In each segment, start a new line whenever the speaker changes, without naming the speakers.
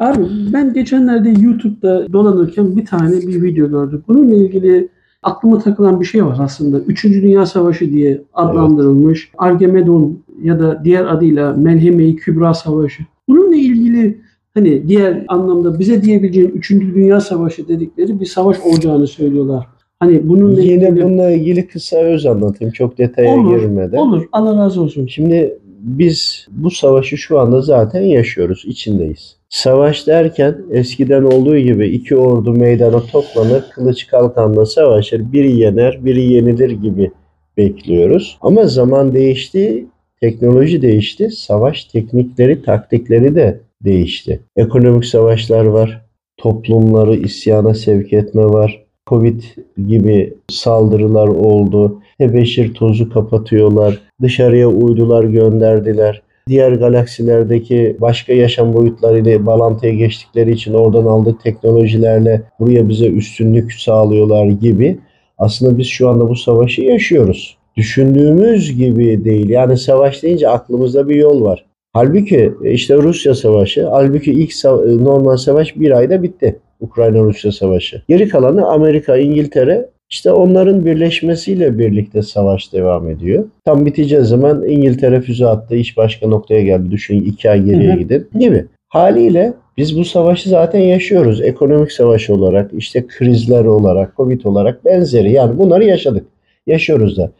Abi ben geçenlerde YouTube'da dolanırken bir tane bir video gördüm. Bununla ilgili aklıma takılan bir şey var aslında. Üçüncü Dünya Savaşı diye adlandırılmış. Argemedon ya da diğer adıyla Melheme-i Kübra Savaşı. Bununla ilgili hani diğer anlamda bize diyebileceğin Üçüncü Dünya Savaşı dedikleri bir savaş olacağını söylüyorlar. Hani bununla
Yine
ilgili...
bununla ilgili kısa öz anlatayım çok detaya
Olur,
girmeden.
Olur. Allah razı olsun.
Şimdi biz bu savaşı şu anda zaten yaşıyoruz, içindeyiz. Savaş derken eskiden olduğu gibi iki ordu meydana toplanır, kılıç kalkanla savaşır, biri yener, biri yenilir gibi bekliyoruz. Ama zaman değişti, teknoloji değişti, savaş teknikleri, taktikleri de değişti. Ekonomik savaşlar var, toplumları isyana sevk etme var, Covid gibi saldırılar oldu. Tebeşir tozu kapatıyorlar. Dışarıya uydular gönderdiler. Diğer galaksilerdeki başka yaşam boyutlarıyla bağlantıya geçtikleri için oradan aldığı teknolojilerle buraya bize üstünlük sağlıyorlar gibi. Aslında biz şu anda bu savaşı yaşıyoruz. Düşündüğümüz gibi değil. Yani savaş deyince aklımızda bir yol var. Halbuki işte Rusya Savaşı, halbuki ilk sa- normal savaş bir ayda bitti. Ukrayna-Rusya Savaşı. Geri kalanı Amerika, İngiltere işte onların birleşmesiyle birlikte savaş devam ediyor. Tam biteceği zaman İngiltere füze attı, iş başka noktaya geldi. Düşünün iki ay geriye gidin gibi. Haliyle biz bu savaşı zaten yaşıyoruz. Ekonomik savaş olarak, işte krizler olarak, Covid olarak benzeri. Yani bunları yaşadık. Yaşıyoruz da.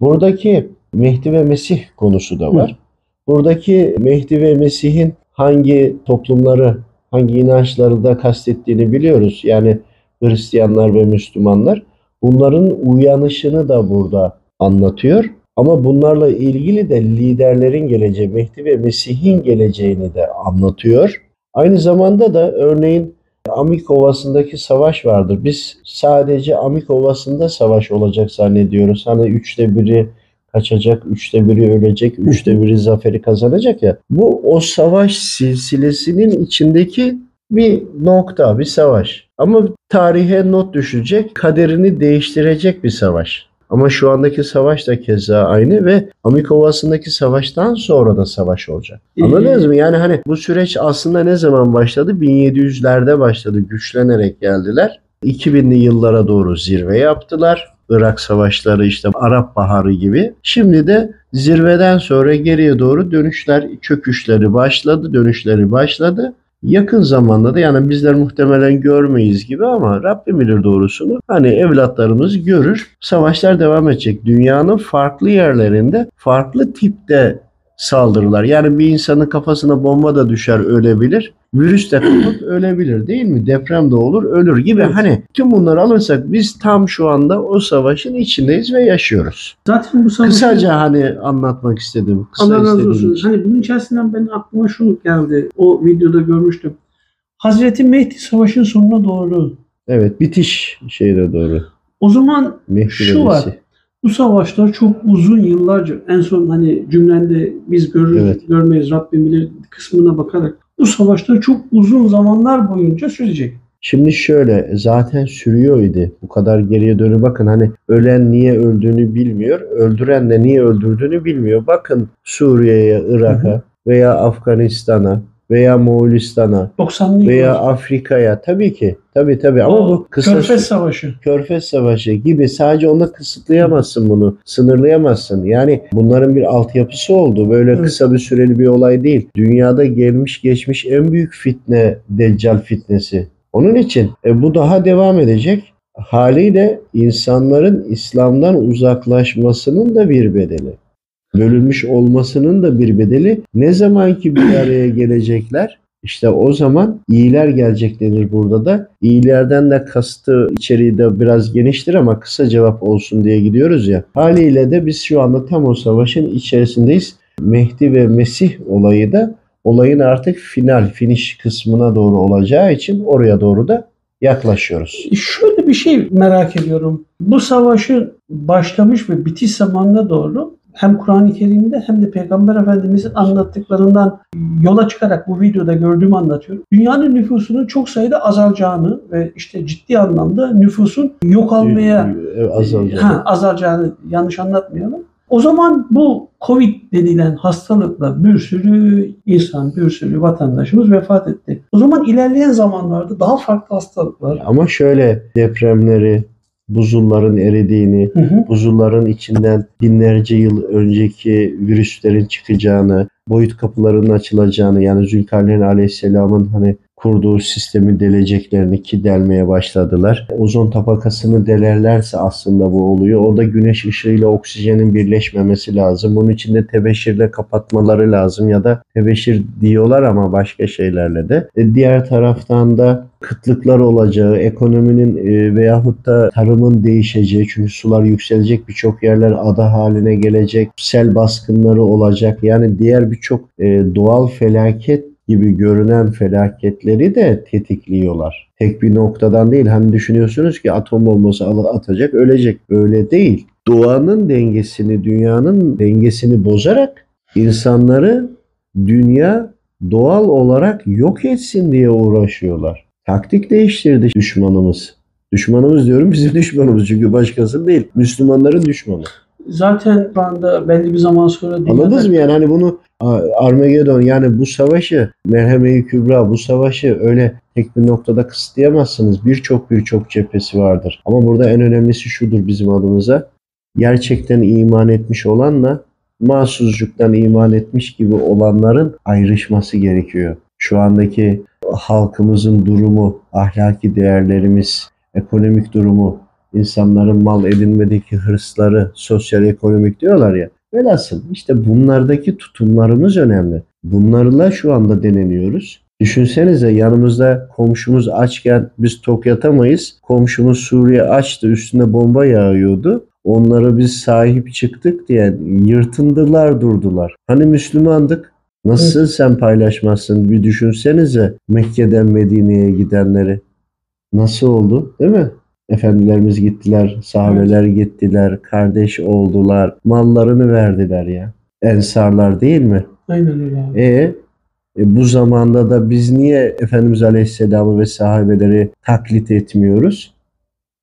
Buradaki Mehdi ve Mesih konusu da var. Buradaki Mehdi ve Mesih'in hangi toplumları, hangi inançları da kastettiğini biliyoruz. Yani Hristiyanlar ve Müslümanlar. Bunların uyanışını da burada anlatıyor. Ama bunlarla ilgili de liderlerin geleceği, Mehdi ve Mesih'in geleceğini de anlatıyor. Aynı zamanda da örneğin Amik Ovası'ndaki savaş vardır. Biz sadece Amik Ovası'nda savaş olacak zannediyoruz. Hani üçte biri kaçacak, üçte biri ölecek, üçte biri zaferi kazanacak ya. Bu o savaş silsilesinin içindeki bir nokta, bir savaş. Ama tarihe not düşecek, kaderini değiştirecek bir savaş. Ama şu andaki savaş da keza aynı ve Amik Ovası'ndaki savaştan sonra da savaş olacak. Anladınız mı? Yani hani bu süreç aslında ne zaman başladı? 1700'lerde başladı. Güçlenerek geldiler. 2000'li yıllara doğru zirve yaptılar. Irak savaşları işte Arap Baharı gibi. Şimdi de zirveden sonra geriye doğru dönüşler, çöküşleri başladı, dönüşleri başladı. Yakın zamanda da yani bizler muhtemelen görmeyiz gibi ama Rabbim bilir doğrusunu. Hani evlatlarımız görür. Savaşlar devam edecek. Dünyanın farklı yerlerinde farklı tipte saldırılar. Yani bir insanın kafasına bomba da düşer ölebilir. Virüs de kapıp ölebilir değil mi? Deprem de olur ölür gibi.
Evet.
Hani tüm bunları alırsak biz tam şu anda o savaşın içindeyiz ve yaşıyoruz.
Zaten bu savaş...
Kısaca hani anlatmak istedim. Kısa
Allah razı olsun.
için.
Hani bunun içerisinden benim aklıma şunu geldi. O videoda görmüştüm. Hazreti Mehdi savaşın sonuna doğru.
Evet bitiş şeyine doğru.
O zaman
Mehdi
Şu var. Bu savaşlar çok uzun yıllarca en son hani cümlende biz görürüz
Evet.
görmeyiz Rabbim bilir kısmına bakarak bu savaşlar çok uzun zamanlar boyunca sürecek.
Şimdi şöyle zaten sürüyor idi. Bu kadar geriye dönü bakın hani ölen niye öldüğünü bilmiyor. Öldüren de niye öldürdüğünü bilmiyor. Bakın Suriye'ye, Irak'a veya Afganistan'a veya Moğolistan'a
90'lı
veya
yıllar.
Afrika'ya tabii ki. Tabii tabii ama
O
bu kısa
Körfez Savaşı.
Körfez Savaşı gibi sadece onda kısıtlayamazsın bunu. Sınırlayamazsın. Yani bunların bir altyapısı oldu. Böyle
Evet.
kısa bir süreli bir olay değil. Dünyada gelmiş geçmiş en büyük fitne Deccal fitnesi. Onun için e, bu daha devam edecek. Haliyle insanların İslam'dan uzaklaşmasının da bir bedeli. Bölünmüş olmasının da bir bedeli. Ne zaman ki bir araya gelecekler işte o zaman iyiler gelecek denir burada da. İyilerden de kastı içeriği de biraz geniştir ama kısa cevap olsun diye gidiyoruz ya. Haliyle de biz şu anda tam o savaşın içerisindeyiz. Mehdi ve Mesih olayı da olayın artık final, finish kısmına doğru olacağı için oraya doğru da yaklaşıyoruz.
Şöyle bir şey merak ediyorum. Bu savaşın başlamış ve bitiş zamanına doğru hem Kur'an-ı Kerim'de hem de Peygamber Efendimiz'in anlattıklarından yola çıkarak bu videoda gördüğümü anlatıyorum. Dünyanın nüfusunun çok sayıda azalacağını ve işte ciddi anlamda nüfusun yok olmaya
Ee, azalacak.
ha, azalacağını yanlış anlatmayalım. O zaman bu Covid denilen hastalıkla bir sürü insan, bir sürü vatandaşımız vefat etti. O zaman ilerleyen zamanlarda daha farklı hastalıklar.
Ama şöyle depremleri, buzulların eridiğini,
Hı hı.
buzulların içinden binlerce yıl önceki virüslerin çıkacağını, boyut kapılarının açılacağını yani Zülkarneyn Aleyhisselam'ın hani kurduğu sistemi deleceklerini ki delmeye başladılar. Ozon tabakasını delerlerse aslında bu oluyor. O da güneş ışığıyla oksijenin birleşmemesi lazım. Bunun için de tebeşirle kapatmaları lazım ya da tebeşir diyorlar ama başka şeylerle de. E, diğer taraftan da kıtlıklar olacağı, ekonominin e, veyahut da tarımın değişeceği çünkü sular yükselecek birçok yerler ada haline gelecek, sel baskınları olacak. Yani diğer birçok e, doğal felaket gibi görünen felaketleri de tetikliyorlar. Tek bir noktadan değil. Hani düşünüyorsunuz ki atom bombası atacak, ölecek. Öyle değil. Doğanın dengesini, dünyanın dengesini bozarak insanları dünya doğal olarak yok etsin diye uğraşıyorlar. Taktik değiştirdi düşmanımız. Düşmanımız diyorum bizim düşmanımız çünkü başkası değil. Müslümanların düşmanı.
Zaten şu anda belli bir zaman sonra
Anladınız mı yani hani bunu Armageddon yani bu savaşı Merheme-i Kübra bu savaşı öyle tek bir noktada kısıtlayamazsınız. Birçok birçok cephesi vardır. Ama burada en önemlisi şudur bizim adımıza. Gerçekten iman etmiş olanla mahsuzluktan iman etmiş gibi olanların ayrışması gerekiyor. Şu andaki halkımızın durumu, ahlaki değerlerimiz, ekonomik durumu, insanların mal edinmedeki hırsları, sosyal ekonomik diyorlar ya. Velhasıl işte bunlardaki tutumlarımız önemli. Bunlarla şu anda deneniyoruz. Düşünsenize yanımızda komşumuz açken biz tok yatamayız. Komşumuz Suriye açtı üstüne bomba yağıyordu. Onlara biz sahip çıktık diye yırtındılar durdular. Hani Müslümandık? Nasıl sen paylaşmazsın? Bir düşünsenize Mekke'den Medine'ye gidenleri. Nasıl oldu değil mi? Efendilerimiz gittiler, sahabeler gittiler, kardeş oldular, mallarını verdiler ya. Ensarlar değil mi?
Aynen öyle abi.
E, e, bu zamanda da biz niye Efendimiz Aleyhisselam'ı ve sahabeleri taklit etmiyoruz?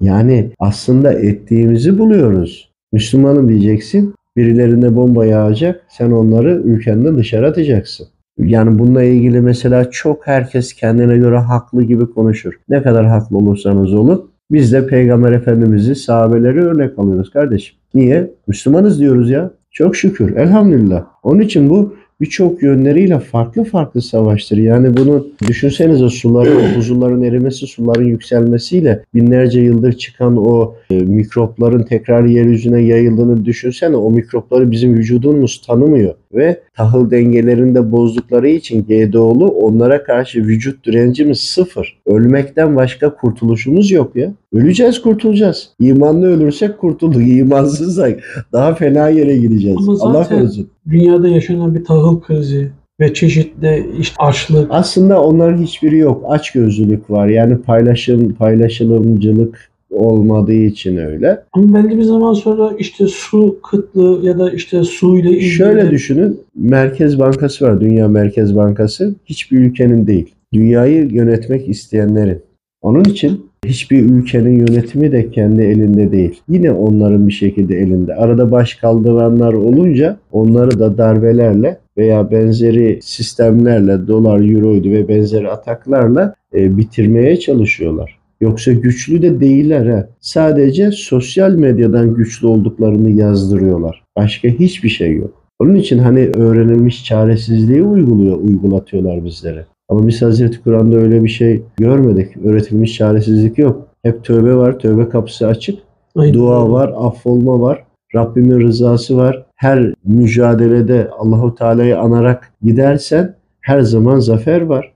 Yani aslında ettiğimizi buluyoruz. Müslümanım diyeceksin, birilerine bomba yağacak, sen onları ülkenden dışarı atacaksın. Yani bununla ilgili mesela çok herkes kendine göre haklı gibi konuşur. Ne kadar haklı olursanız olun. Biz de Peygamber Efendimiz'i, sahabeleri örnek alıyoruz kardeşim. Niye? Müslümanız diyoruz ya. Çok şükür. Elhamdülillah. Onun için bu birçok yönleriyle farklı farklı savaştır. Yani bunu düşünsenize suların, buzulların erimesi, suların yükselmesiyle binlerce yıldır çıkan o e, mikropların tekrar yeryüzüne yayıldığını düşünsene. O mikropları bizim vücudumuz tanımıyor ve tahıl dengelerini de bozdukları için GDO'lu onlara karşı vücut direncimiz sıfır. Ölmekten başka kurtuluşumuz yok ya. Öleceğiz kurtulacağız. İmanlı ölürsek kurtulduk. İmansızsak daha fena yere gideceğiz.
Ama zaten-
Allah korusun.
Dünyada yaşanan bir tahıl krizi ve çeşitli işte açlık,
Aslında onların hiçbiri yok. Açgözlülük var. Yani paylaşım, paylaşılımcılık olmadığı için öyle.
Ama belli bir zaman sonra işte su kıtlığı ya da işte su ile ilgili
Şöyle düşünün. Merkez Bankası var. Dünya Merkez Bankası. Hiçbir ülkenin değil. Dünyayı yönetmek isteyenlerin. Onun için hiçbir ülkenin yönetimi de kendi elinde değil. Yine onların bir şekilde elinde. Arada baş kaldıranlar olunca onları da darbelerle veya benzeri sistemlerle dolar, euroydu ve benzeri ataklarla e, bitirmeye çalışıyorlar. Yoksa güçlü de değiller ha. Sadece sosyal medyadan güçlü olduklarını yazdırıyorlar. Başka hiçbir şey yok. Onun için hani öğrenilmiş çaresizliği uyguluyor, uygulatıyorlar bizlere. Ama biz Hazreti Kur'an'da öyle bir şey görmedik. Öğretilmiş çaresizlik yok. Hep tövbe var, tövbe kapısı açık.
Aynen
Dua var, affolma var. Rabbimin rızası var. Her mücadelede Allahu Teala'yı anarak gidersen her zaman zafer var.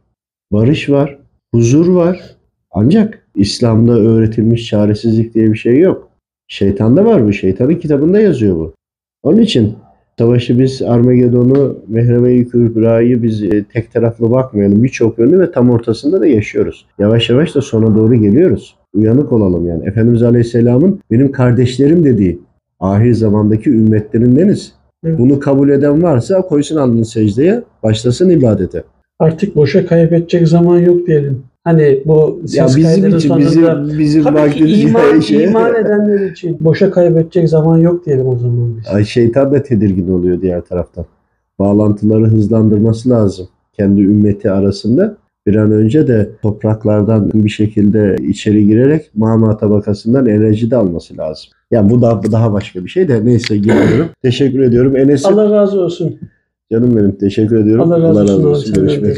Barış var, huzur var. Ancak İslam'da öğretilmiş çaresizlik diye bir şey yok. Şeytanda var bu. Şeytanın kitabında yazıyor bu. Onun için savaşı biz Armageddon'u, Mehremeyi Kübra'yı biz e, tek taraflı bakmayalım. Birçok yönlü ve tam ortasında da yaşıyoruz. Yavaş yavaş da sona doğru geliyoruz. Uyanık olalım yani. Efendimiz Aleyhisselam'ın benim kardeşlerim dediği ahir zamandaki ümmetlerindeniz.
Evet.
Bunu kabul eden varsa koysun alnını secdeye, başlasın ibadete.
Artık boşa kaybedecek zaman yok diyelim. Hani bu
Ya bizim için
sonunda
bizim bizim
Tabii ki iman,
şey.
iman edenler için boşa kaybedecek zaman yok diyelim o zaman biz.
Ay şeytan da tedirgin oluyor diğer taraftan. Bağlantıları hızlandırması lazım. Kendi ümmeti arasında bir an önce de topraklardan bir şekilde içeri girerek mama tabakasından enerji de alması lazım. Yani bu da bu daha başka bir şey de neyse geliyorum. Teşekkür ediyorum. Enes
Allah razı olsun.
canım benim teşekkür ediyorum.
Allah razı olsun abi, senden de.
Görüşmek üzere.